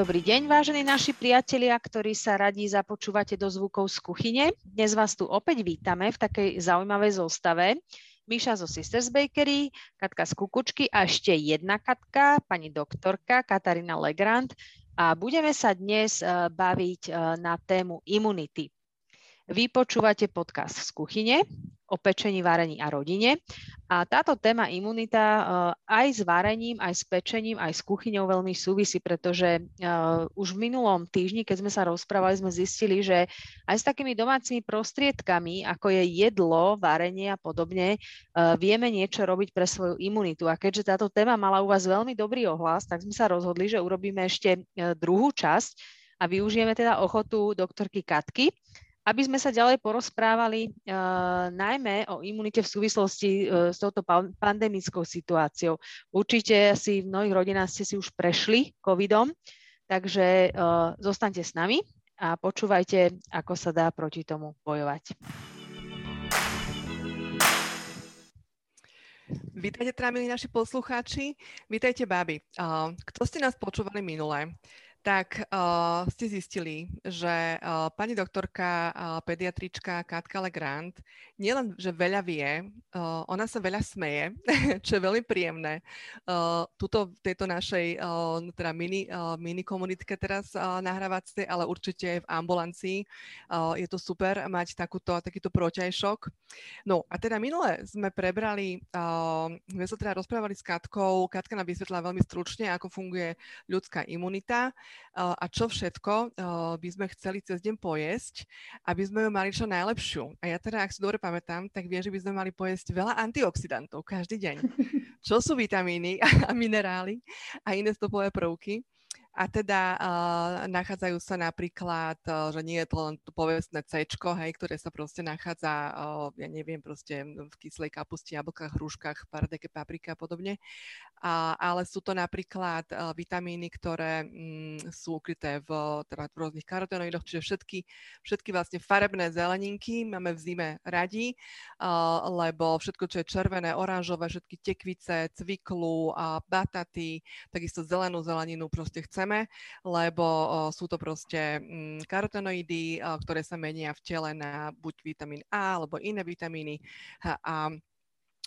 Dobrý deň, vážení naši priatelia, ktorí sa radí započúvate do zvukov z kuchyne. Dnes vás tu opäť vítame v takej zaujímavej zostave. Miša zo Sisters Bakery, Katka z Kukučky a ešte jedna Katka, pani doktorka Katarína Legrand. A budeme sa dnes eh, baviť eh, na tému imunity. Vy počúvate podcast z kuchyne o pečení, varení a rodine. A táto téma imunita uh, aj s varením, aj s pečením, aj s kuchyňou veľmi súvisí, pretože uh, už v minulom týždni, keď sme sa rozprávali, sme zistili, že aj s takými domácimi prostriedkami, ako je jedlo, varenie a podobne, uh, vieme niečo robiť pre svoju imunitu. A keďže táto téma mala u vás veľmi dobrý ohlas, tak sme sa rozhodli, že urobíme ešte druhú časť a využijeme teda ochotu doktorky Katky, aby sme sa ďalej porozprávali uh, najmä o imunite v súvislosti uh, s touto pandemickou situáciou. Určite si v mnohých rodinách ste si už prešli covidom, takže uh, zostaňte s nami a počúvajte, ako sa dá proti tomu bojovať. Vítajte, teda, milí naši poslucháči. Vítajte, baby. Kto ste nás počúvali minule, tak uh, ste zistili, že uh, pani doktorka, uh, pediatrička Katka Legrand nielen, že veľa vie, uh, ona sa veľa smeje, čo je veľmi príjemné. Uh, tuto v tejto našej uh, teda mini, uh, mini komunitke teraz uh, nahrávacej, ale určite aj v ambulancii. Uh, je to super mať takúto, takýto proťajšok. No a teda minule sme prebrali, uh, sme sa teda rozprávali s Katkou, Katka nám vysvetlila veľmi stručne, ako funguje ľudská imunita a čo všetko by sme chceli cez deň pojesť, aby sme ju mali čo najlepšiu. A ja teda, ak si dobre pamätám, tak vie, že by sme mali pojesť veľa antioxidantov každý deň. Čo sú vitamíny a minerály a iné stopové prvky. A teda uh, nachádzajú sa napríklad, uh, že nie je to len to povestné C, hej, ktoré sa proste nachádza, uh, ja neviem, proste v kyslej kapusti, jablkách, hruškách, paradeke, paprika a podobne, a, ale sú to napríklad uh, vitamíny, ktoré um, sú ukryté v, teda v rôznych karotenoidoch, čiže všetky, všetky vlastne farebné zeleninky máme v zime radi, uh, lebo všetko, čo je červené, oranžové, všetky tekvice, cviklu, uh, bataty, takisto zelenú zeleninu proste chceme chceme, lebo sú to proste mm, karotenoidy, ktoré sa menia v tele na buď vitamín A alebo iné vitamíny. A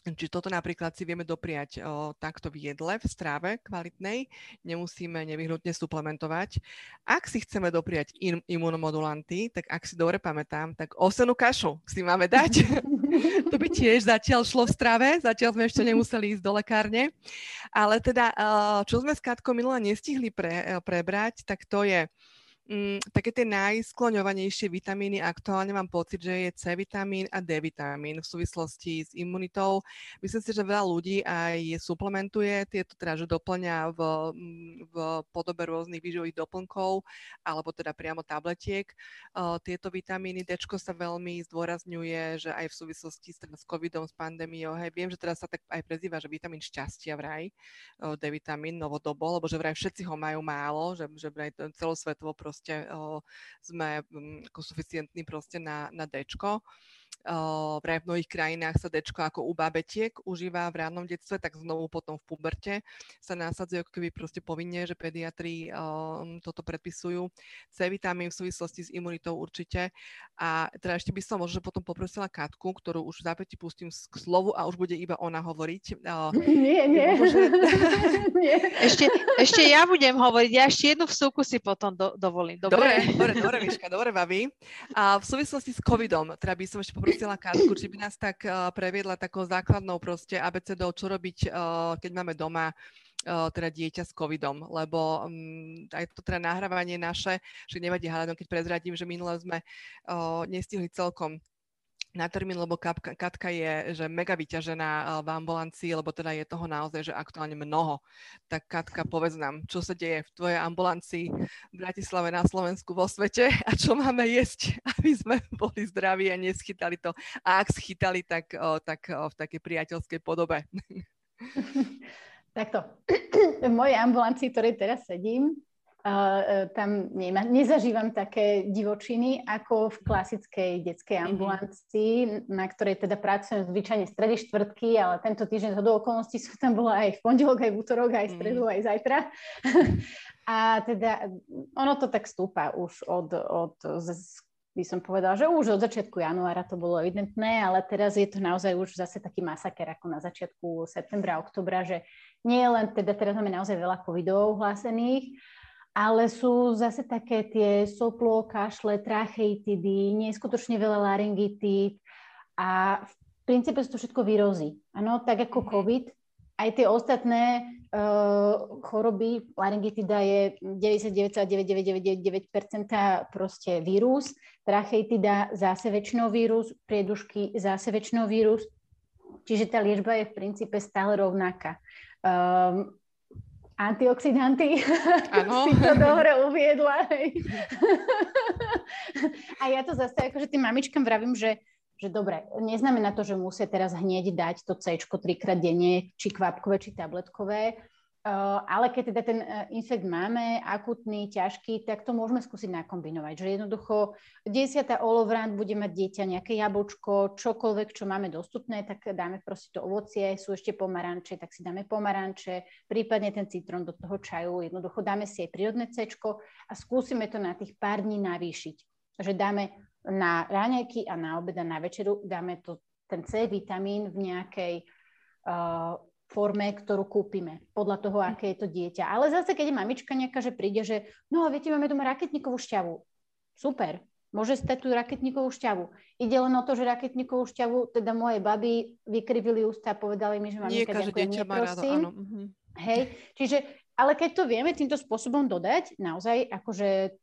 Čiže toto napríklad si vieme dopriať o, takto v jedle, v stráve kvalitnej, nemusíme nevyhnutne suplementovať. Ak si chceme dopriať in, imunomodulanty, tak ak si dobre pamätám, tak osenú kašu si máme dať. to by tiež zatiaľ šlo v strave, zatiaľ sme ešte nemuseli ísť do lekárne. Ale teda, čo sme s Katkou minule nestihli pre, prebrať, tak to je mm, také tie najskloňovanejšie vitamíny aktuálne mám pocit, že je C vitamín a D vitamín v súvislosti s imunitou. Myslím si, že veľa ľudí aj suplementuje tieto, teda, že doplňa v, mm, v podobe rôznych výživových doplnkov alebo teda priamo tabletiek. Uh, tieto vitamíny D sa veľmi zdôrazňuje, že aj v súvislosti s, teda, s covidom, s pandémiou, hej, viem, že teraz sa tak aj prezýva, že vitamín šťastia vraj, uh, D vitamín novodobo, lebo že vraj všetci ho majú málo, že, že vraj celosvetovo proste proste sme mm, ako suficientní proste na, na Dčko vraj v mnohých krajinách sa dečko ako u babetiek užíva v rannom detstve, tak znovu potom v puberte sa násadzuje ako keby proste povinne, že pediatri toto predpisujú. C vitamín v súvislosti s imunitou určite. A teda ešte by som možno potom poprosila Katku, ktorú už v zápäti pustím k slovu a už bude iba ona hovoriť. Nie, nie. Môže... nie. Ešte, ešte ja budem hovoriť, ja ešte jednu vsúku si potom do, dovolím. Dobre, dobre, dobre, dobre Miška, dobre, babi. A v súvislosti s covidom, teda by som ešte poprosila Katku, či by nás tak uh, previedla takou základnou proste abecedou, čo robiť, uh, keď máme doma uh, teda dieťa s covidom, lebo um, aj to teda nahrávanie naše, že nevadí hádam, keď prezradím, že minule sme uh, nestihli celkom na termín, lebo Katka, je že mega vyťažená eh, v ambulancii, lebo teda je toho naozaj že aktuálne mnoho. Tak Katka, povedz nám, čo sa deje v tvojej ambulancii v Bratislave, na Slovensku, vo svete a čo máme jesť, aby sme boli zdraví a neschytali to. A ak schytali, tak, o, tak o, v takej priateľskej podobe. Takto. V mojej ambulancii, ktorej teraz sedím, tam nema, nezažívam také divočiny ako v klasickej detskej mhm. ambulancii, na ktorej teda pracujem zvyčajne stredy štvrtky, ale tento týždeň z okolností som tam bola aj v pondelok, aj v útorok, aj v stredu, mm-hmm. aj zajtra. a teda ono to tak stúpa už od, od by som povedala, že už od začiatku januára to bolo evidentné, ale teraz je to naozaj už zase taký masaker ako na začiatku septembra, oktobra, že nie len, teda teraz máme naozaj veľa covidov hlásených, ale sú zase také tie soplo, kašle, tracheitidy, neskutočne veľa laryngitít a v princípe sú to všetko výrozy. Áno, tak ako mhm. COVID, aj tie ostatné uh, choroby, laryngitida je 99,9999% proste vírus, tracheitida zase väčšinou vírus, priedušky zase väčšinou vírus, čiže tá liečba je v princípe stále rovnaká. Um, antioxidanty. Ano. si to dobre uviedla. a ja to zase akože tým mamičkám vravím, že, že dobre, neznamená to, že musia teraz hneď dať to C trikrát denne, či kvapkové, či tabletkové, ale keď teda ten eh, infekt máme, akutný, ťažký, tak to môžeme skúsiť nakombinovať. Že jednoducho desiatá olovrant bude mať dieťa nejaké jablčko, čokoľvek, čo máme dostupné, tak dáme proste to ovocie, sú ešte pomaranče, tak si dáme pomaranče, prípadne ten citrón do toho čaju, jednoducho dáme si aj prírodné C a skúsime to na tých pár dní navýšiť. Že dáme na ráňajky a na obed a na večeru dáme to, ten C vitamín v nejakej uh, forme, ktorú kúpime, podľa toho, hm. aké je to dieťa. Ale zase, keď je mamička nejaká, že príde, že no viete, máme doma raketníkovú šťavu. Super, môže stať tú raketníkovú šťavu. Ide len o to, že raketníkovú šťavu, teda moje baby vykrivili ústa a povedali mi, že maminka, Nie, ďakujem, neprosím. Ráno, áno. Mhm. Hej, čiže, ale keď to vieme týmto spôsobom dodať, naozaj akože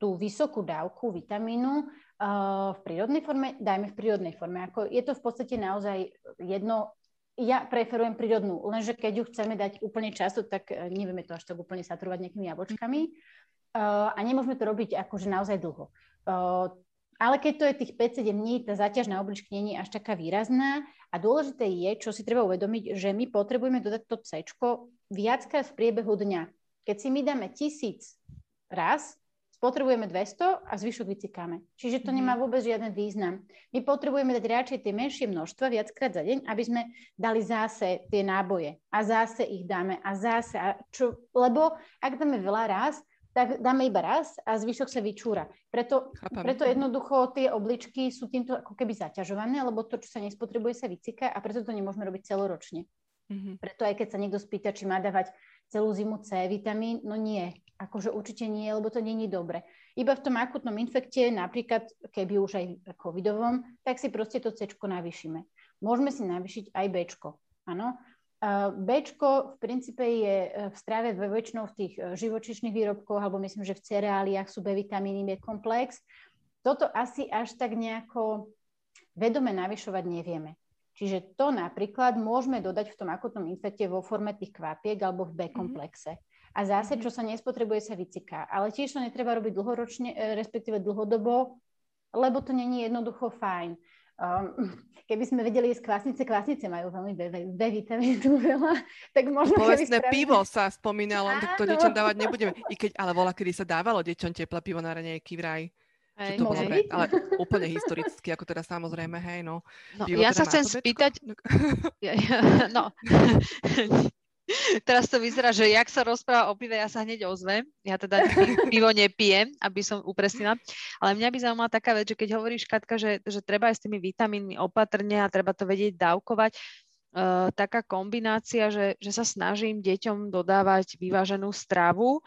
tú vysokú dávku vitamínu uh, v prírodnej forme, dajme v prírodnej forme. Ako je to v podstate naozaj jedno, ja preferujem prírodnú, lenže keď ju chceme dať úplne často, tak e, nevieme to až tak úplne saturovať nejakými jablčkami uh, a nemôžeme to robiť akože naozaj dlho. Uh, ale keď to je tých 5-7 dní, tá záťaž na obličky nie je až taká výrazná a dôležité je, čo si treba uvedomiť, že my potrebujeme dodať to C viackrát v priebehu dňa. Keď si my dáme tisíc raz, spotrebujeme 200 a zvyšok vycikáme. Čiže to nemá mhm. vôbec žiaden význam. My potrebujeme dať radšej tie menšie množstva viackrát za deň, aby sme dali zase tie náboje a zase ich dáme a zase. A čo, lebo ak dáme veľa raz, tak dáme iba raz a zvyšok sa vyčúra. Preto, preto jednoducho tie obličky sú týmto ako keby zaťažované, lebo to, čo sa nespotrebuje, sa vyciká a preto to nemôžeme robiť celoročne. Mm-hmm. Preto aj keď sa niekto spýta, či má dávať celú zimu C vitamín, no nie. Akože určite nie, lebo to není dobre. Iba v tom akutnom infekte, napríklad keby už aj covidovom, tak si proste to C navýšime. Môžeme si navýšiť aj B. Áno. B v princípe je e, v strave väčšinou v tých e, živočišných výrobkoch, alebo myslím, že v cereáliách sú B vitamíny, je komplex. Toto asi až tak nejako vedome navyšovať nevieme. Čiže to napríklad môžeme dodať v tom akutnom infekte vo forme tých kvapiek alebo v B mhm. komplexe. Mm-hmm. A zase, čo sa nespotrebuje, sa vyciká. Ale tiež to netreba robiť dlhoročne, e, respektíve dlhodobo, lebo to není jednoducho fajn. Um, keby sme vedeli jesť kvásnice, kvásnice majú veľmi B, B vitamínu veľa, tak možno Povestné spravili... pivo sa spomínalo, tak to deťom dávať nebudeme. I keď, ale vola, kedy sa dávalo deťom teplé pivo na raňajky vraj. Hej, to bolo ale úplne historicky, ako teda samozrejme, hej, no. no ja teda sa chcem spýtať, ja, ja, no, Teraz to vyzerá, že jak sa rozpráva o pive, ja sa hneď ozvem. Ja teda pivo nepijem, aby som upresnila. Ale mňa by zaujímala taká vec, že keď hovoríš, Katka, že, že treba aj s tými vitamínmi opatrne a treba to vedieť dávkovať, uh, taká kombinácia, že, že sa snažím deťom dodávať vyváženú stravu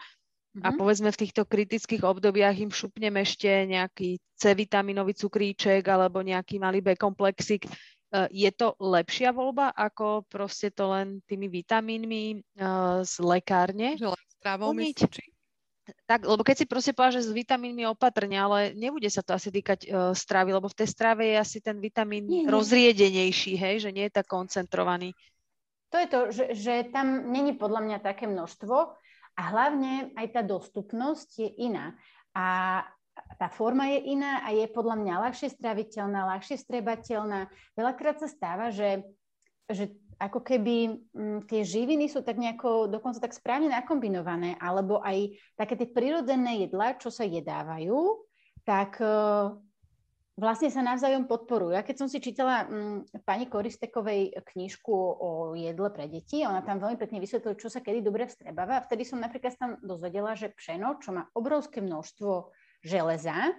a mhm. povedzme v týchto kritických obdobiach im šupnem ešte nejaký C vitaminový cukríček alebo nejaký malý B komplexik, Eh, je to lepšia voľba ako proste to len tými vitamínmi uh, z lekárne? Že len stravou Tak, lebo keď si proste povedal, že s vitamínmi opatrne, ale nebude sa to asi týkať uh, stravy, lebo v tej strave je asi ten vitamín nie, nie. rozriedenejší, hej, že nie je tak koncentrovaný. To je to, že, že tam není podľa mňa také množstvo a hlavne aj tá dostupnosť je iná. A tá forma je iná a je podľa mňa ľahšie straviteľná, ľahšie strebateľná. Veľakrát sa stáva, že že ako keby m, mm, tie živiny sú tak nejako dokonca tak správne nakombinované, alebo aj také tie prirodzené jedlá, čo sa jedávajú, tak uh, vlastne sa navzájom podporujú. Ja keď som si čítala m, mm, pani Koristekovej knižku o jedle pre deti, ona tam veľmi pekne vysvetlila, čo sa kedy dobre vstrebáva. Vtedy som napríklad tam dozvedela, že pšeno, čo má obrovské množstvo železa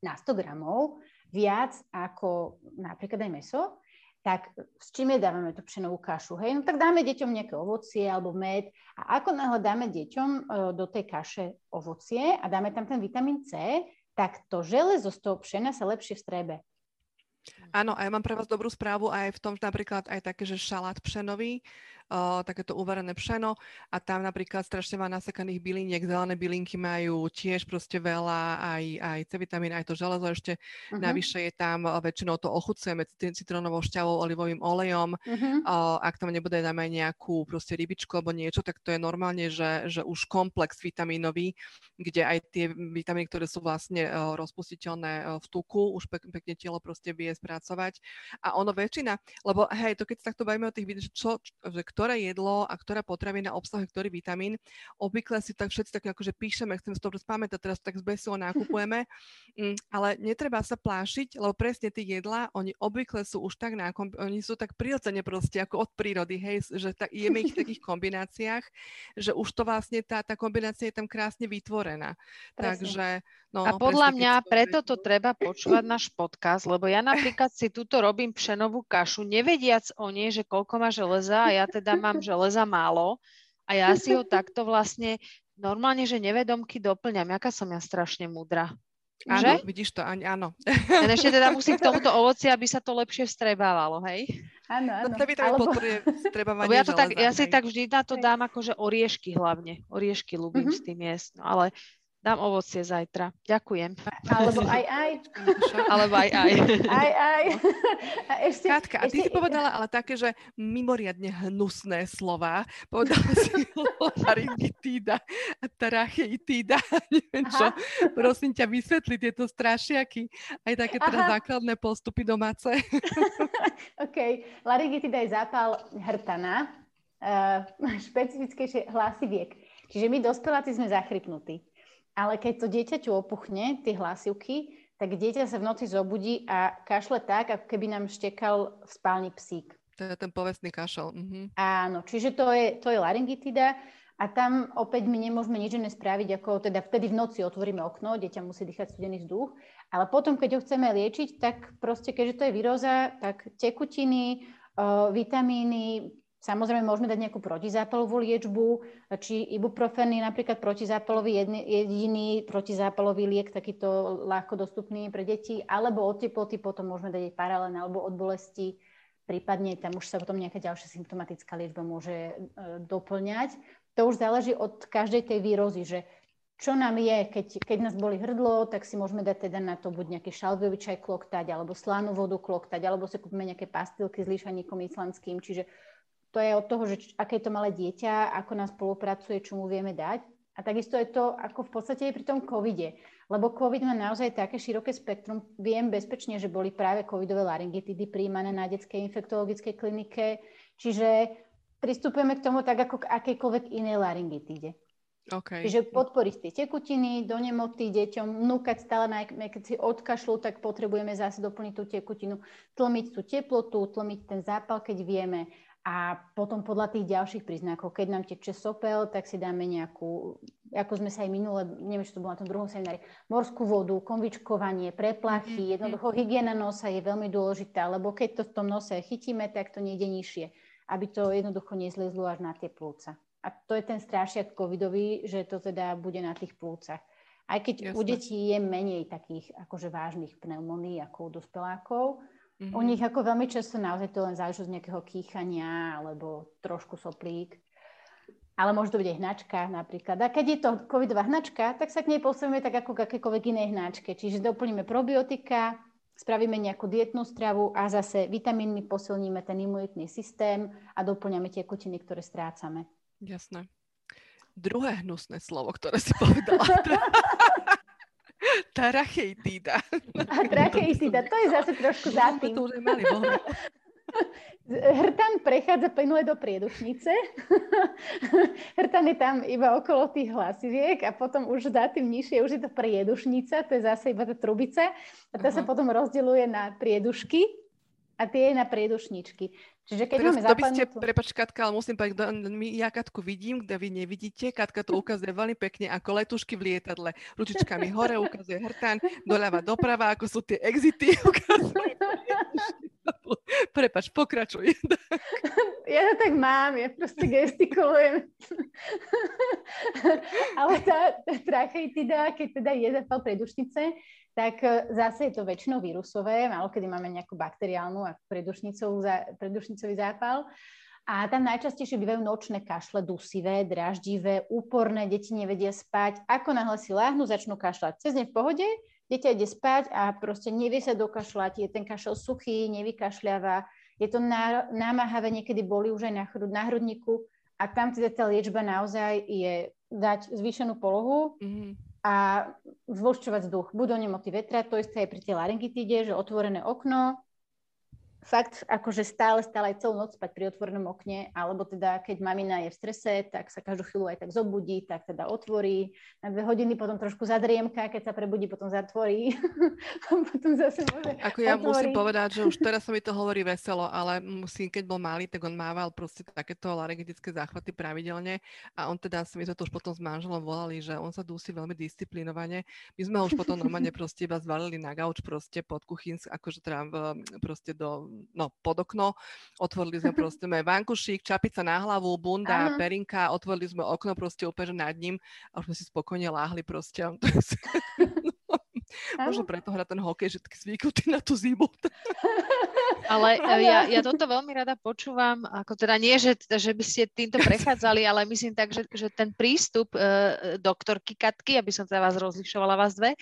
na 100 gramov, viac ako napríklad aj meso, tak s čím je dávame tú pšenovú kašu? Hej? No tak dáme deťom nejaké ovocie alebo med a ako náhle dáme deťom e, do tej kaše ovocie a dáme tam ten vitamín C, tak to železo z toho pšena sa lepšie vstrebe. Áno, a ja mám pre vás dobrú správu aj v tom, napríklad aj také, že šalát pšenový, uh, takéto uvarené pšeno a tam napríklad strašne má nasekaných byliniek, zelené bylinky majú tiež proste veľa, aj, aj C vitamín, aj to železo ešte. Uh-huh. Navyše je tam, väčšinou to ochucujeme citrónovou šťavou, olivovým olejom. Uh-huh. Uh, ak tam nebude dáme nejakú proste rybičku alebo niečo, tak to je normálne, že, že už komplex vitamínový, kde aj tie vitamíny, ktoré sú vlastne uh, rozpustiteľné uh, v tuku, už pek, pekne telo proste vie spracovať. A ono väčšina, lebo hej, to keď sa takto bavíme o tých, čo, že ktoré jedlo a ktorá potravina obsahuje ktorý vitamín. Obvykle si tak všetci tak akože píšeme, chcem si to pamätať, teraz tak zbesilo nakupujeme, mm, ale netreba sa plášiť, lebo presne tie jedlá, oni obvykle sú už tak nákom, oni sú tak prirodzene proste ako od prírody, hej, že tak, jeme ich v takých kombináciách, že už to vlastne tá, tá kombinácia je tam krásne vytvorená. Presne. Takže, no, a podľa presne, mňa preto to treba počúvať náš podcast, lebo ja napríklad si túto robím pšenovú kašu, nevediac o nej, že koľko má železa a ja teda teda mám železa málo a ja si ho takto vlastne normálne, že nevedomky doplňam. Jaká som ja strašne múdra. Áno, že? vidíš to, áno. A ešte teda musím k tomuto ovoci, aby sa to lepšie vstrebávalo, hej? Áno, áno. No, to Alebo... vstrebávanie ja, to železa, tak, ja si tak vždy na to dám akože oriešky hlavne. Oriešky ľúbim mm-hmm. s tým jesť. No, ale Dám ovocie zajtra. Ďakujem. Alebo aj aj. Alebo aj aj. Aj aj. A ešte, Katka, a ty ešte... si povedala ale také, že mimoriadne hnusné slova. Povedala si laryngitída a tracheitída. Neviem čo. Prosím ťa, vysvetli tieto strašiaky. Aj také teda základné postupy domáce. OK. Laryngitída je zápal hrtana. Uh, špecifickejšie hlasiviek. Čiže my dospeláci sme zachrypnutí. Ale keď to dieťaťu opuchne, tie hlasivky, tak dieťa sa v noci zobudí a kašle tak, ako keby nám štekal v spálni psík. To je ten povestný kašel. Mhm. Áno, čiže to je, to je laryngitida a tam opäť my nemôžeme nič iné spraviť, ako teda vtedy v noci otvoríme okno, dieťa musí dýchať studený vzduch, ale potom, keď ho chceme liečiť, tak proste, keďže to je výroza, tak tekutiny, vitamíny, Samozrejme, môžeme dať nejakú protizápalovú liečbu, či ibuprofen je napríklad protizápalový jedný, jediný protizápalový liek, takýto ľahko dostupný pre deti, alebo od teploty potom môžeme dať aj paralén alebo od bolesti, prípadne tam už sa potom nejaká ďalšia symptomatická liečba môže e, doplňať. To už záleží od každej tej výrozy, že čo nám je, keď, keď nás boli hrdlo, tak si môžeme dať teda na to buď nejaký šalviový čaj kloktať, alebo slánú vodu kloktať, alebo si kúpime nejaké pastilky s líšanikom islandským, čiže to je od toho, že aké je to malé dieťa, ako nás spolupracuje, čo mu vieme dať. A takisto je to ako v podstate aj pri tom covide. Lebo covid má naozaj také široké spektrum. Viem bezpečne, že boli práve covidové laryngitidy príjmané na detskej infektologickej klinike. Čiže pristupujeme k tomu tak ako k akejkoľvek inej laryngitíde. Okay. Čiže podporiť tie tekutiny do nemoty deťom, núkať stále, na, keď si odkašľú, tak potrebujeme zase doplniť tú tekutinu, tlmiť tú teplotu, tlmiť ten zápal, keď vieme a potom podľa tých ďalších príznakov, keď nám teče sopel, tak si dáme nejakú, ako sme sa aj minule, neviem, či to bolo na tom druhom seminári, morskú vodu, konvičkovanie, preplachy, mm-hmm. jednoducho hygiena nosa je veľmi dôležitá, lebo keď to v tom nose chytíme, tak to nejde nižšie, aby to jednoducho nezliezlo až na tie plúca. A to je ten strašiak covidový, že to teda bude na tých plúcach. Aj keď Jasne. u detí je menej takých akože vážnych pneumónií ako u dospelákov, Mm-hmm. U nich ako veľmi často naozaj to len záleží z nejakého kýchania alebo trošku soplík. Ale môže to byť aj hnačka napríklad. A keď je to covidová hnačka, tak sa k nej postavíme tak ako k akékoľvek inej hnačke. Čiže doplníme probiotika, spravíme nejakú dietnú stravu a zase vitamínmi posilníme ten imunitný systém a doplňame tie kutiny, ktoré strácame. Jasné. Druhé hnusné slovo, ktoré si povedala. Tracheitída. A tracheitída, to je zase trošku za tým. To už mali, Hrtan prechádza plynule do priedušnice. Hrtan je tam iba okolo tých hlasiviek a potom už za tým nižšie už je to priedušnica, to je zase iba tá trubica a tá uh-huh. sa potom rozdeluje na priedušky a tie je na priedušničky. Čiže keď Teraz, máme by ste, prepač Katka, ale musím povedať, my, ja Katku vidím, kde vy nevidíte. Katka to ukazuje veľmi pekne ako letušky v lietadle. Ručičkami hore ukazuje hrtan, doľava doprava, ako sú tie exity. Prepač, pokračuj. Ja to tak mám, ja proste gestikulujem. Ale tá, tá tracheitida, keď teda je zapal predušnice, tak e, zase je to väčšinou vírusové, malo kedy máme nejakú bakteriálnu a predušnicový zápal. A tam najčastejšie bývajú nočné kašle, dusivé, draždivé, úporné, deti nevedia spať. Ako náhle si láhnu, začnú kašľať. Cez deň v pohode, dieťa ide spať a proste nevie sa dokašľať, je ten kašel suchý, nevykašľava, je to námahavé, niekedy boli už aj na, hrud, na hrudníku a tam teda tá liečba naozaj je dať zvýšenú polohu, mm-hmm a zvlhčovať vzduch. Budú nemoty vetra, to isté aj pri tej laryngitíde, že otvorené okno, fakt akože stále, stále aj celú noc spať pri otvorenom okne, alebo teda keď mamina je v strese, tak sa každú chvíľu aj tak zobudí, tak teda otvorí na dve hodiny, potom trošku zadriemka, keď sa prebudí, potom zatvorí. potom zase môže Ako ja otvorí. musím povedať, že už teraz sa mi to hovorí veselo, ale musím, keď bol malý, tak on mával proste takéto laryngické záchvaty pravidelne a on teda si mi to už potom s manželom volali, že on sa dusí veľmi disciplinovane. My sme ho už potom normálne proste iba zvalili na gauč proste pod kuchynsk, akože teda v, proste do no, pod okno, otvorili sme proste sme vankušík, čapica na hlavu, bunda, Aha. perinka, otvorili sme okno proste úplne nad ním a už sme si spokojne láhli proste. Možno preto hrá ten hokej, že taký zvyknutý na tú zimu. Ale e, ja, ja toto veľmi rada počúvam, ako teda nie, že, že by ste týmto prechádzali, ale myslím tak, že, že ten prístup uh, doktorky Katky, aby som teda vás rozlišovala vás dve,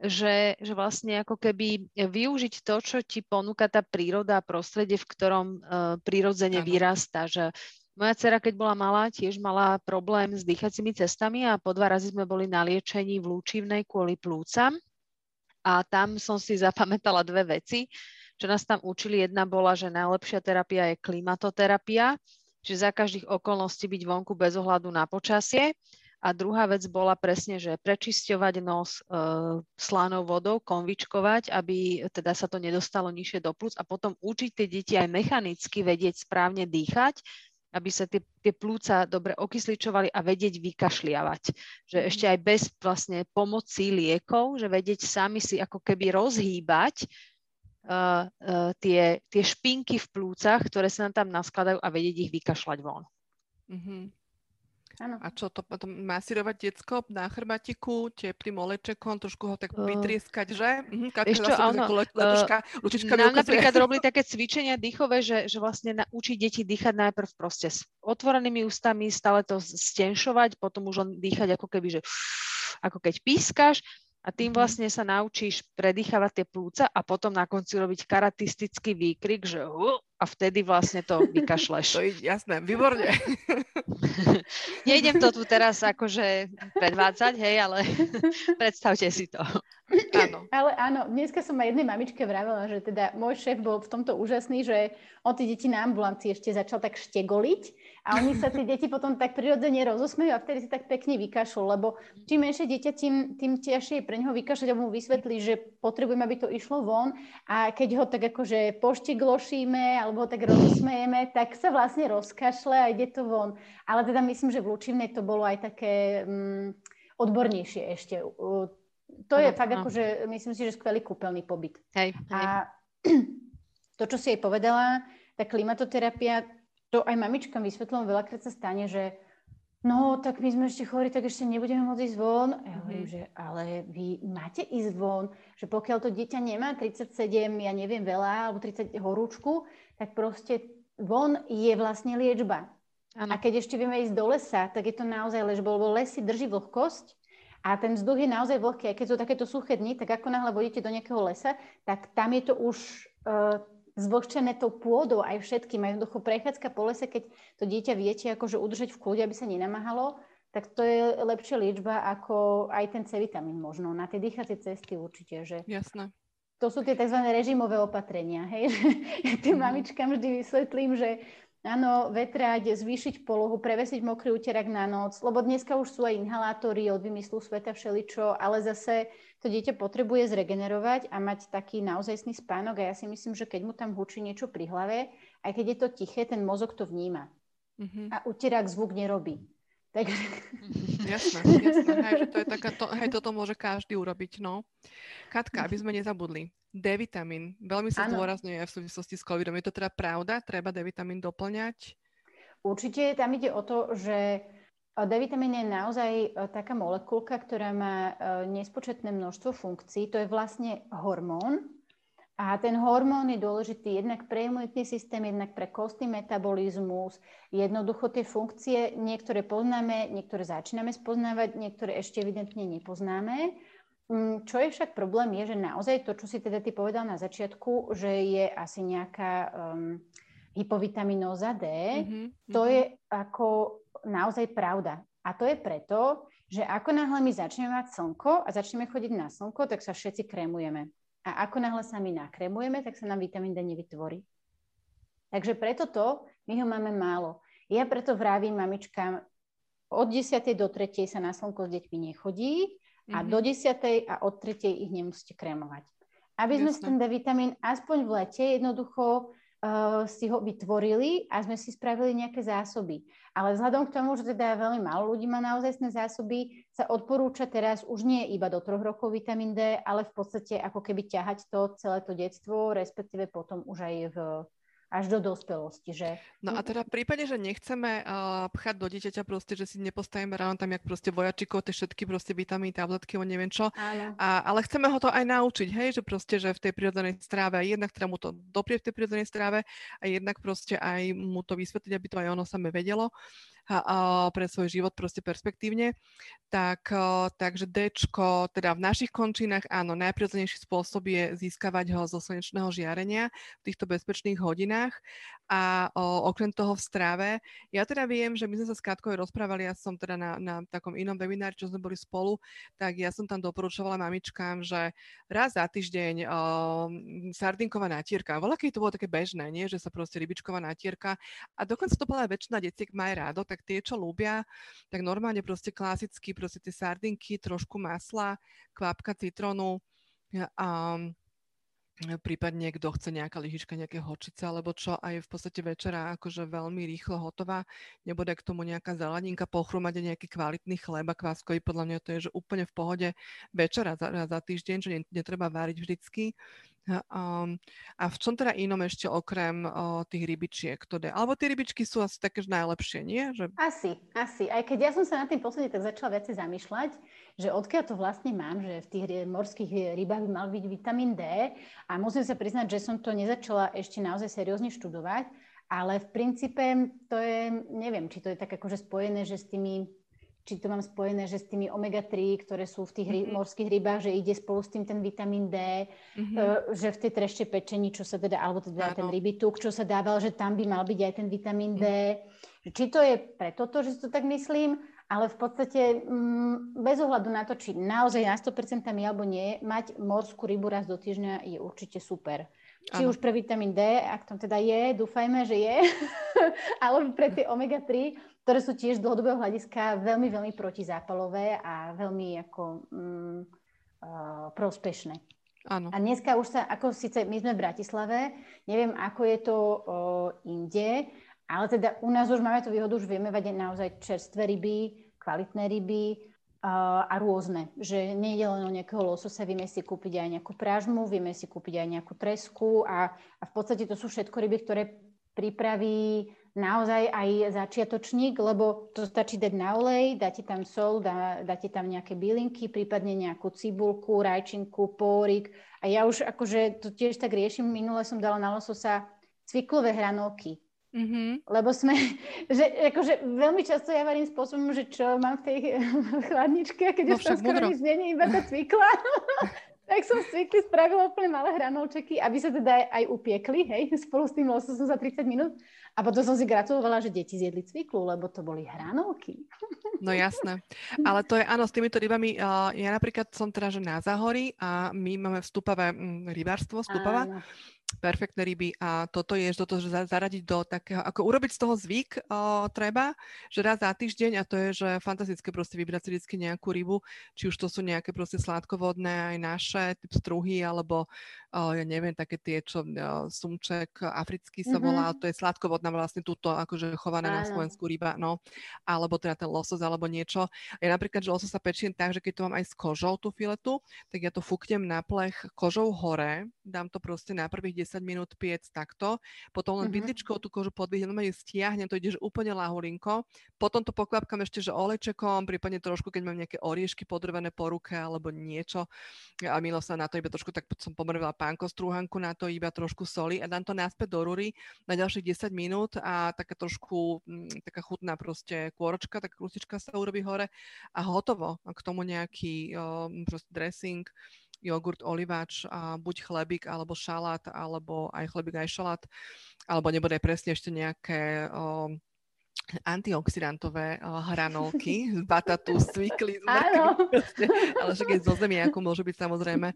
že, že vlastne ako keby využiť to, čo ti ponúka tá príroda a prostredie, v ktorom uh, prirodzene ano. vyrastá. Že moja dcera, keď bola malá, tiež mala problém s dýchacími cestami a po dva razy sme boli na liečení v Lúčivnej kvôli plúcam. A tam som si zapamätala dve veci, čo nás tam učili. Jedna bola, že najlepšia terapia je klimatoterapia, že za každých okolností byť vonku bez ohľadu na počasie. A druhá vec bola presne, že prečisťovať nos e, slánou vodou, konvičkovať, aby teda sa to nedostalo nižšie do plúc a potom učiť tie deti aj mechanicky vedieť správne dýchať, aby sa tie, tie plúca dobre okysličovali a vedieť vykašliavať. Že mm. ešte aj bez vlastne pomoci liekov, že vedieť sami si ako keby rozhýbať uh, uh, tie, tie špinky v plúcach, ktoré sa nám tam naskladajú a vedieť ich vykašľať von. Mm-hmm. Ano. A čo to potom masírovať detsko na chrbatiku, teplým olečekom, trošku ho tak vytrieskať, že? Mhm, Ešte, áno. Letuška, uh, nám napríklad robili také cvičenia dýchové, že, že vlastne naučiť deti dýchať najprv proste s otvorenými ústami, stále to stenšovať, potom už len dýchať ako keby, že ako keď pískaš a tým mhm. vlastne sa naučíš predýchavať tie plúca a potom na konci robiť karatistický výkrik, že uh, a vtedy vlastne to vykašleš. To je jasné, výborne. Nejdem to tu teraz akože predvádzať, hej, ale predstavte si to. Áno. Ale áno, dneska som aj jednej mamičke vravela, že teda môj šéf bol v tomto úžasný, že on tie deti na ambulancii ešte začal tak štegoliť a oni sa tie deti potom tak prirodzene rozosmejú a vtedy si tak pekne vykašľú, lebo čím menšie dieťa, tým, tým ťažšie je pre neho vykašľať a mu vysvetlí, že potrebujeme, aby to išlo von a keď ho tak akože pošteglošíme alebo tak rozosmejeme, tak sa vlastne rozkašle a ide to von. Ale teda myslím, že v Lučivnej to bolo aj také um, odbornejšie ešte to je fakt akože, myslím si, že skvelý kúpeľný pobyt. Hej, hej. A to, čo si jej povedala, tá klimatoterapia, to aj mamičkám vysvetlom veľakrát sa stane, že no, tak my sme ešte chorí, tak ešte nebudeme môcť ísť von. A ja hovorím, mm-hmm. že ale vy máte ísť von, že pokiaľ to dieťa nemá 37, ja neviem veľa, alebo 30 horúčku, tak proste von je vlastne liečba. Ano. A keď ešte vieme ísť do lesa, tak je to naozaj ležba, lebo lesy drží vlhkosť a ten vzduch je naozaj vlhký. A keď sú takéto suché dni, tak ako náhle vodíte do nejakého lesa, tak tam je to už uh, zvlhčené tou pôdou aj všetkým. Aj jednoducho prechádzka po lese, keď to dieťa viete akože udržať v kľude, aby sa nenamáhalo, tak to je lepšia liečba ako aj ten C vitamín možno. Na tie dýchacie cesty určite. Že... Jasné. To sú tie tzv. režimové opatrenia. Hej? Tým mm-hmm. mamičkám vždy vysvetlím, že áno, vetrať, zvýšiť polohu, prevesiť mokrý úterak na noc, lebo dneska už sú aj inhalátory od vymyslu sveta všeličo, ale zase to dieťa potrebuje zregenerovať a mať taký naozajstný spánok a ja si myslím, že keď mu tam hučí niečo pri hlave, aj keď je to tiché, ten mozog to vníma. Mm-hmm. A úterák zvuk nerobí. Takže... Jasné, jasné. Hej, že to je taká, to, hej, toto môže každý urobiť, no. Katka, aby sme nezabudli. D-vitamín, veľmi sa zdôrazňuje v súvislosti s covidom. Je to teda pravda? Treba D-vitamín doplňať? Určite tam ide o to, že D-vitamín je naozaj e, taká molekulka, ktorá má e, nespočetné množstvo funkcií. To je vlastne hormón, a ten hormón je dôležitý jednak pre imunitný systém, jednak pre kostný metabolizmus. Jednoducho tie funkcie niektoré poznáme, niektoré začíname spoznávať, niektoré ešte evidentne nepoznáme. Mm, čo je však problém, je, že naozaj to, čo si teda ty povedal na začiatku, že je asi nejaká um, hypovitaminóza D, mm-hmm. to je ako naozaj pravda. A to je preto, že ako náhle my začneme mať slnko a začneme chodiť na slnko, tak sa všetci krémujeme. A ako náhle sa my nakremujeme, tak sa nám vitamín D nevytvorí. Takže preto to, my ho máme málo. Ja preto vravím mamičkám, od 10. do 3. sa na slnko s deťmi nechodí a mm-hmm. do 10. a od 3. ich nemusíte kremovať. Aby sme Jasne. ten D vitamín aspoň v lete jednoducho uh, si ho vytvorili a sme si spravili nejaké zásoby. Ale vzhľadom k tomu, že teda veľmi málo ľudí má naozaj zásoby, sa odporúča teraz už nie iba do troch rokov vitamín D, ale v podstate ako keby ťahať to celé to detstvo, respektíve potom už aj v až do dospelosti. Že... No a teda v prípade, že nechceme uh, pchať do dieťaťa proste, že si nepostavíme ráno tam, jak proste vojačikov, tie všetky proste vitamíny, tabletky, o neviem čo, a, ale chceme ho to aj naučiť, hej, že proste, že v tej prírodzenej stráve, jednak teda mu to doprie v tej prírodzenej stráve a jednak proste aj mu to vysvetliť, aby to aj ono same vedelo pre svoj život proste perspektívne. Tak, takže D, teda v našich končinách, áno, najprirodzenejší spôsob je získavať ho zo slnečného žiarenia v týchto bezpečných hodinách a o, okrem toho v strave. Ja teda viem, že my sme sa s Katkou rozprávali, ja som teda na, na takom inom webinári, čo sme boli spolu, tak ja som tam doporučovala mamičkám, že raz za týždeň o, sardinková natierka. Voľa, keď to bolo také bežné, nie? že sa proste rybičková natierka a dokonca to bola väčšina detiek má aj rádo, tak tie, čo ľúbia, tak normálne proste klasicky, proste tie sardinky, trošku masla, kvapka citrónu, um, prípadne kto chce nejaká lyžička, nejaké hočice alebo čo a je v podstate večera akože veľmi rýchlo hotová. Nebude k tomu nejaká zelenínka, pochrumať nejaký kvalitný chleba kváskový, podľa mňa to je že úplne v pohode večera za, za týždeň, že netreba váriť vždycky. Um, a v čom teda inom ešte okrem uh, tých rybičiek to de? Alebo tie rybičky sú asi také najlepšie, nie? Že... Asi, asi. Aj keď ja som sa na tým posledne tak začala viacej zamýšľať, že odkiaľ to vlastne mám, že v tých morských rybách by mal byť vitamín D a musím sa priznať, že som to nezačala ešte naozaj seriózne študovať, ale v princípe to je, neviem, či to je tak akože spojené, že s tými či to mám spojené, že s tými omega-3, ktoré sú v tých mm-hmm. morských rybách, že ide spolu s tým ten vitamín D, mm-hmm. že v tej trešte pečení, čo sa teda, alebo teda ten rybituk, čo sa dával, že tam by mal byť aj ten vitamín D. Mm-hmm. Či to je preto, to, že to tak myslím, ale v podstate mm, bez ohľadu na to, či naozaj na 100% je alebo nie, mať morskú rybu raz do týždňa je určite super. Či ano. už pre vitamín D, ak tam teda je, dúfajme, že je, alebo pre tie omega-3, ktoré sú tiež z dlhodobého hľadiska veľmi, veľmi protizápalové a veľmi ako mm, uh, prospešné. Áno. A dneska už sa, ako síce my sme v Bratislave, neviem, ako je to uh, inde, ale teda u nás už máme tú výhodu, už vieme vať naozaj čerstvé ryby, kvalitné ryby uh, a rôzne. Že nie je len o nejakého lososa, vieme si kúpiť aj nejakú prážmu, vieme si kúpiť aj nejakú tresku a, a v podstate to sú všetko ryby, ktoré pripraví naozaj aj začiatočník, lebo to stačí dať na olej, dáte tam sol, dá, dáte tam nejaké bylinky, prípadne nejakú cibulku, rajčinku, pórik. A ja už akože to tiež tak riešim, minule som dala na lososa cviklové hranolky. Mm-hmm. Lebo sme, že akože veľmi často ja varím spôsobom, že čo mám v tej chladničke keď no, už tam skoro nič nie iba tá cvikla. tak som zvykli spravila úplne malé hranolčeky, aby sa teda aj, upiekli, hej, spolu s tým lososom za 30 minút. A potom som si gratulovala, že deti zjedli cviklu, lebo to boli hranolky. No jasné. Ale to je, áno, s týmito rybami, ja napríklad som teda, že na Zahori a my máme vstupavé mm, rybárstvo, vstupava. Áno perfektné ryby a toto je toto, zaradiť do takého, ako urobiť z toho zvyk o, treba, že raz za týždeň a to je, že fantastické proste vybrať si vždy nejakú rybu, či už to sú nejaké proste sladkovodné aj naše, typ struhy, alebo ja neviem, také tie, čo sumček africký sa volá, mm-hmm. to je sladkovodná vlastne túto, akože chovaná Áno. na Slovensku ryba, no, alebo teda ten losos alebo niečo. Ja napríklad, že losos sa pečiem tak, že keď to mám aj s kožou tú filetu, tak ja to fúknem na plech kožou hore, dám to proste na prvých 10 minút piec takto, potom len mm-hmm. vidličkou tú kožu podvihnem, ju stiahnem, to ide úplne lahulinko, potom to pokvapkam ešte, že olečekom, prípadne trošku, keď mám nejaké oriešky podrvené po ruke alebo niečo a milo sa na to iba trošku, tak som pomrvila pánko strúhanku na to iba trošku soli a dám to naspäť do rury na ďalších 10 minút a taká trošku, mm, taká chutná proste kôročka, taká krustička sa urobí hore a hotovo. A k tomu nejaký proste dressing, jogurt, oliváč, a buď chlebík, alebo šalát, alebo aj chlebík, aj šalát, alebo nebude presne ešte nejaké o, antioxidantové uh, hranolky z batatu, z ale však aj zo ako môžu byť samozrejme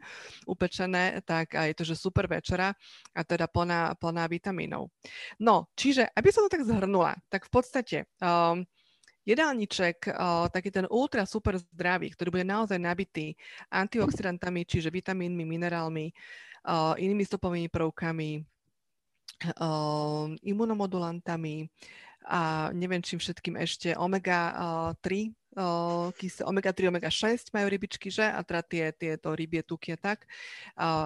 upečené, tak a je to, že super večera a teda plná, plná vitamínov. No, čiže, aby som to tak zhrnula, tak v podstate um, jedálniček, uh, taký ten ultra super zdravý, ktorý bude naozaj nabitý antioxidantami, čiže vitamínmi, minerálmi, uh, inými stopovými prvkami, uh, imunomodulantami a neviem čím všetkým ešte omega-3 omega-3, omega-6 majú rybičky, že? A teda tie, tieto rybie tuky a tak.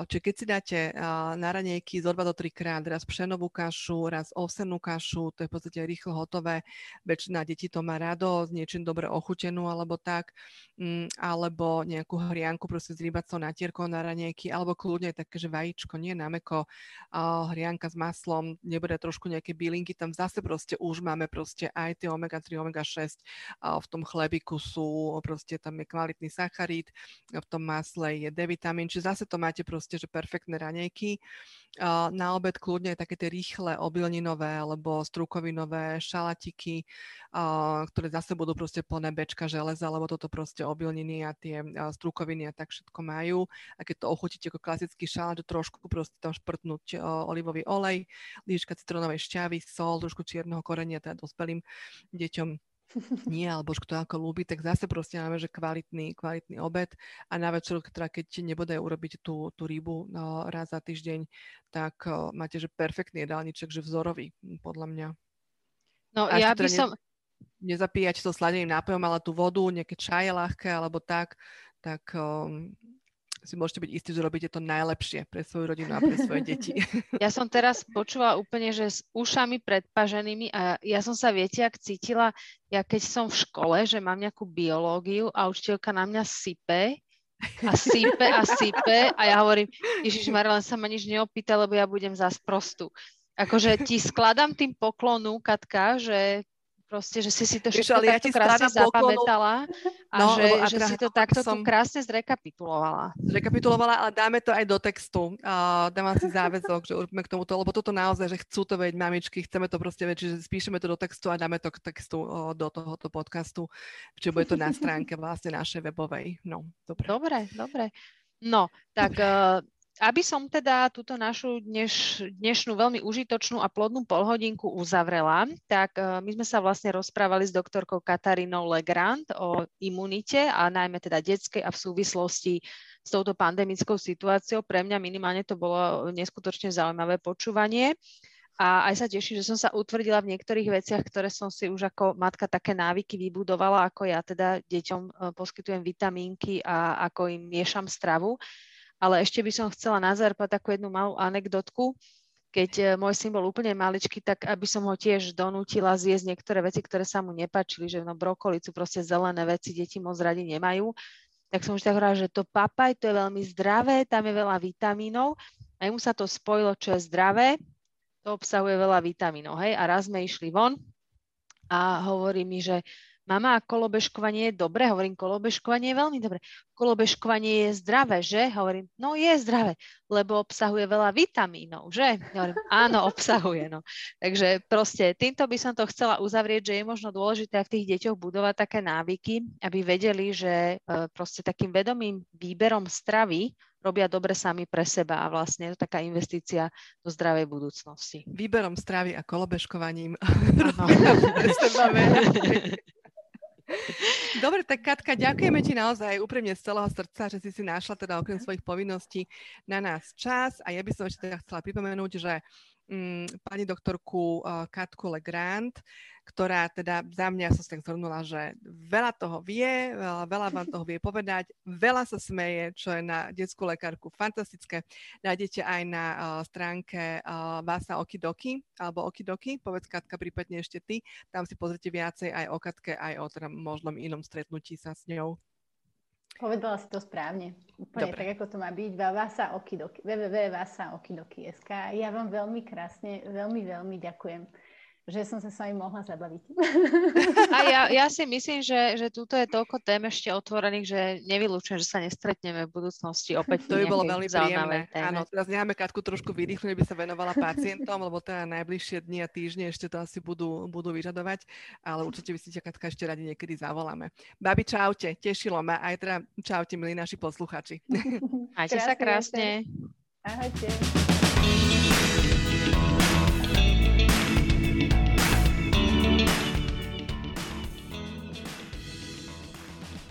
Čiže keď si dáte na ranejky zo 2 do 3 krát raz pšenovú kašu, raz ovsenú kašu, to je v podstate rýchlo hotové. Väčšina detí to má rado, s niečím dobre ochutenú alebo tak. Mm, alebo nejakú hrianku proste s rybacou natierkou na ranejky, alebo kľudne také, že vajíčko, nie nameko, hrianka s maslom, nebude trošku nejaké bylinky, tam zase proste už máme proste aj tie omega-3, omega-6 v tom chlebi sú, proste tam je kvalitný sacharid, v tom masle je D-vitamín, čiže zase to máte proste, že perfektné ranejky. Na obed kľudne také tie rýchle obilninové alebo strukovinové šalatiky, ktoré zase budú proste plné bečka železa, lebo toto proste obilniny a tie strukoviny a tak všetko majú. A keď to ochutíte ako klasický šalát, trošku proste tam šprtnúť olivový olej, líška citronovej šťavy, sol, trošku čierneho korenia, teda dospelým deťom nie, alebo kto ako ľúbi, tak zase proste máme, že kvalitný, kvalitný obed a na večer, teda keď nebude urobiť tú, tú rybu no, raz za týždeň, tak o, máte, že perfektný jedálniček, že vzorový, podľa mňa. No a ja by teda som... Ne, nezapíjať to sladeným nápojom, ale tú vodu, nejaké čaje ľahké alebo tak, tak o, si môžete byť istí, že robíte to najlepšie pre svoju rodinu a pre svoje deti. Ja som teraz počula úplne, že s ušami predpaženými a ja som sa, viete, ak cítila, ja keď som v škole, že mám nejakú biológiu a učiteľka na mňa sype a sype a sype a ja hovorím, Ježiš len sa ma nič neopýta, lebo ja budem zás prostu. Akože ti skladám tým poklonu, Katka, že proste, že si si to všetko Víš, takto ja krásne zapamätala a no, že, že si to takto som... krásne zrekapitulovala. Zrekapitulovala, ale dáme to aj do textu. Uh, dávam si záväzok, že urobíme k tomuto, lebo toto naozaj, že chcú to vedieť mamičky, chceme to proste vedieť, že spíšeme to do textu a dáme to k textu uh, do tohoto podcastu, čiže bude to na stránke vlastne našej webovej. No, dobre. Dobre, dobre. No, tak uh, aby som teda túto našu dneš, dnešnú veľmi užitočnú a plodnú polhodinku uzavrela, tak uh, my sme sa vlastne rozprávali s doktorkou Katarínou Legrand o imunite a najmä teda detskej a v súvislosti s touto pandemickou situáciou. Pre mňa minimálne to bolo neskutočne zaujímavé počúvanie. A aj sa teším, že som sa utvrdila v niektorých veciach, ktoré som si už ako matka také návyky vybudovala, ako ja teda deťom e, poskytujem vitamínky a ako im miešam stravu. Ale ešte by som chcela na záver takú jednu malú anekdotku. Keď e, môj syn bol úplne maličký, tak aby som ho tiež donútila zjesť niektoré veci, ktoré sa mu nepačili, že no brokolicu, proste zelené veci deti moc radi nemajú. Tak som už tak hovorila, že to papaj, to je veľmi zdravé, tam je veľa vitamínov. A mu sa to spojilo, čo je zdravé, to obsahuje veľa vitamínov. Hej? A raz sme išli von a hovorí mi, že mama, kolobežkovanie je dobre? Hovorím, kolobežkovanie je veľmi dobre. Kolobežkovanie je zdravé, že? Hovorím, no je zdravé, lebo obsahuje veľa vitamínov, že? Hovorím, áno, obsahuje. No. Takže proste týmto by som to chcela uzavrieť, že je možno dôležité v tých deťoch budovať také návyky, aby vedeli, že e, proste takým vedomým výberom stravy robia dobre sami pre seba a vlastne je to taká investícia do zdravej budúcnosti. Výberom stravy a kolobežkovaním. Dobre, tak Katka, ďakujeme ti naozaj úprimne z celého srdca, že si si našla teda okrem svojich povinností na nás čas. A ja by som ešte teda chcela pripomenúť, že um, pani doktorku uh, Katku Legrand ktorá teda za mňa som tak zhrnula, že veľa toho vie, veľa, veľa vám toho vie povedať, veľa sa smeje, čo je na detskú lekárku fantastické. Nájdete aj na uh, stránke uh, Vasa Okidoki, alebo Okidoki, povedz Katka prípadne ešte ty, tam si pozrite viacej aj o Katke, aj o teda možnom inom stretnutí sa s ňou. Povedala si to správne. Úplne Dobre. tak, ako to má byť. Vasa Okidoki, www.vasaokidoki.sk. Ja vám veľmi krásne, veľmi, veľmi ďakujem že som sa s vami mohla zabaviť. A ja, ja si myslím, že, že túto je toľko tém ešte otvorených, že nevylúčujem, že sa nestretneme v budúcnosti opäť. To by bolo veľmi príjemné. Téme. Áno, teraz necháme Katku trošku vydýchnuť, by sa venovala pacientom, lebo teda najbližšie dni a týždne ešte to asi budú, budú vyžadovať, ale určite by si ťa Katka ešte radi niekedy zavoláme. Babi, čaute, tešilo ma, aj teda čaute, milí naši posluchači. Majte sa krásne. Ahojte.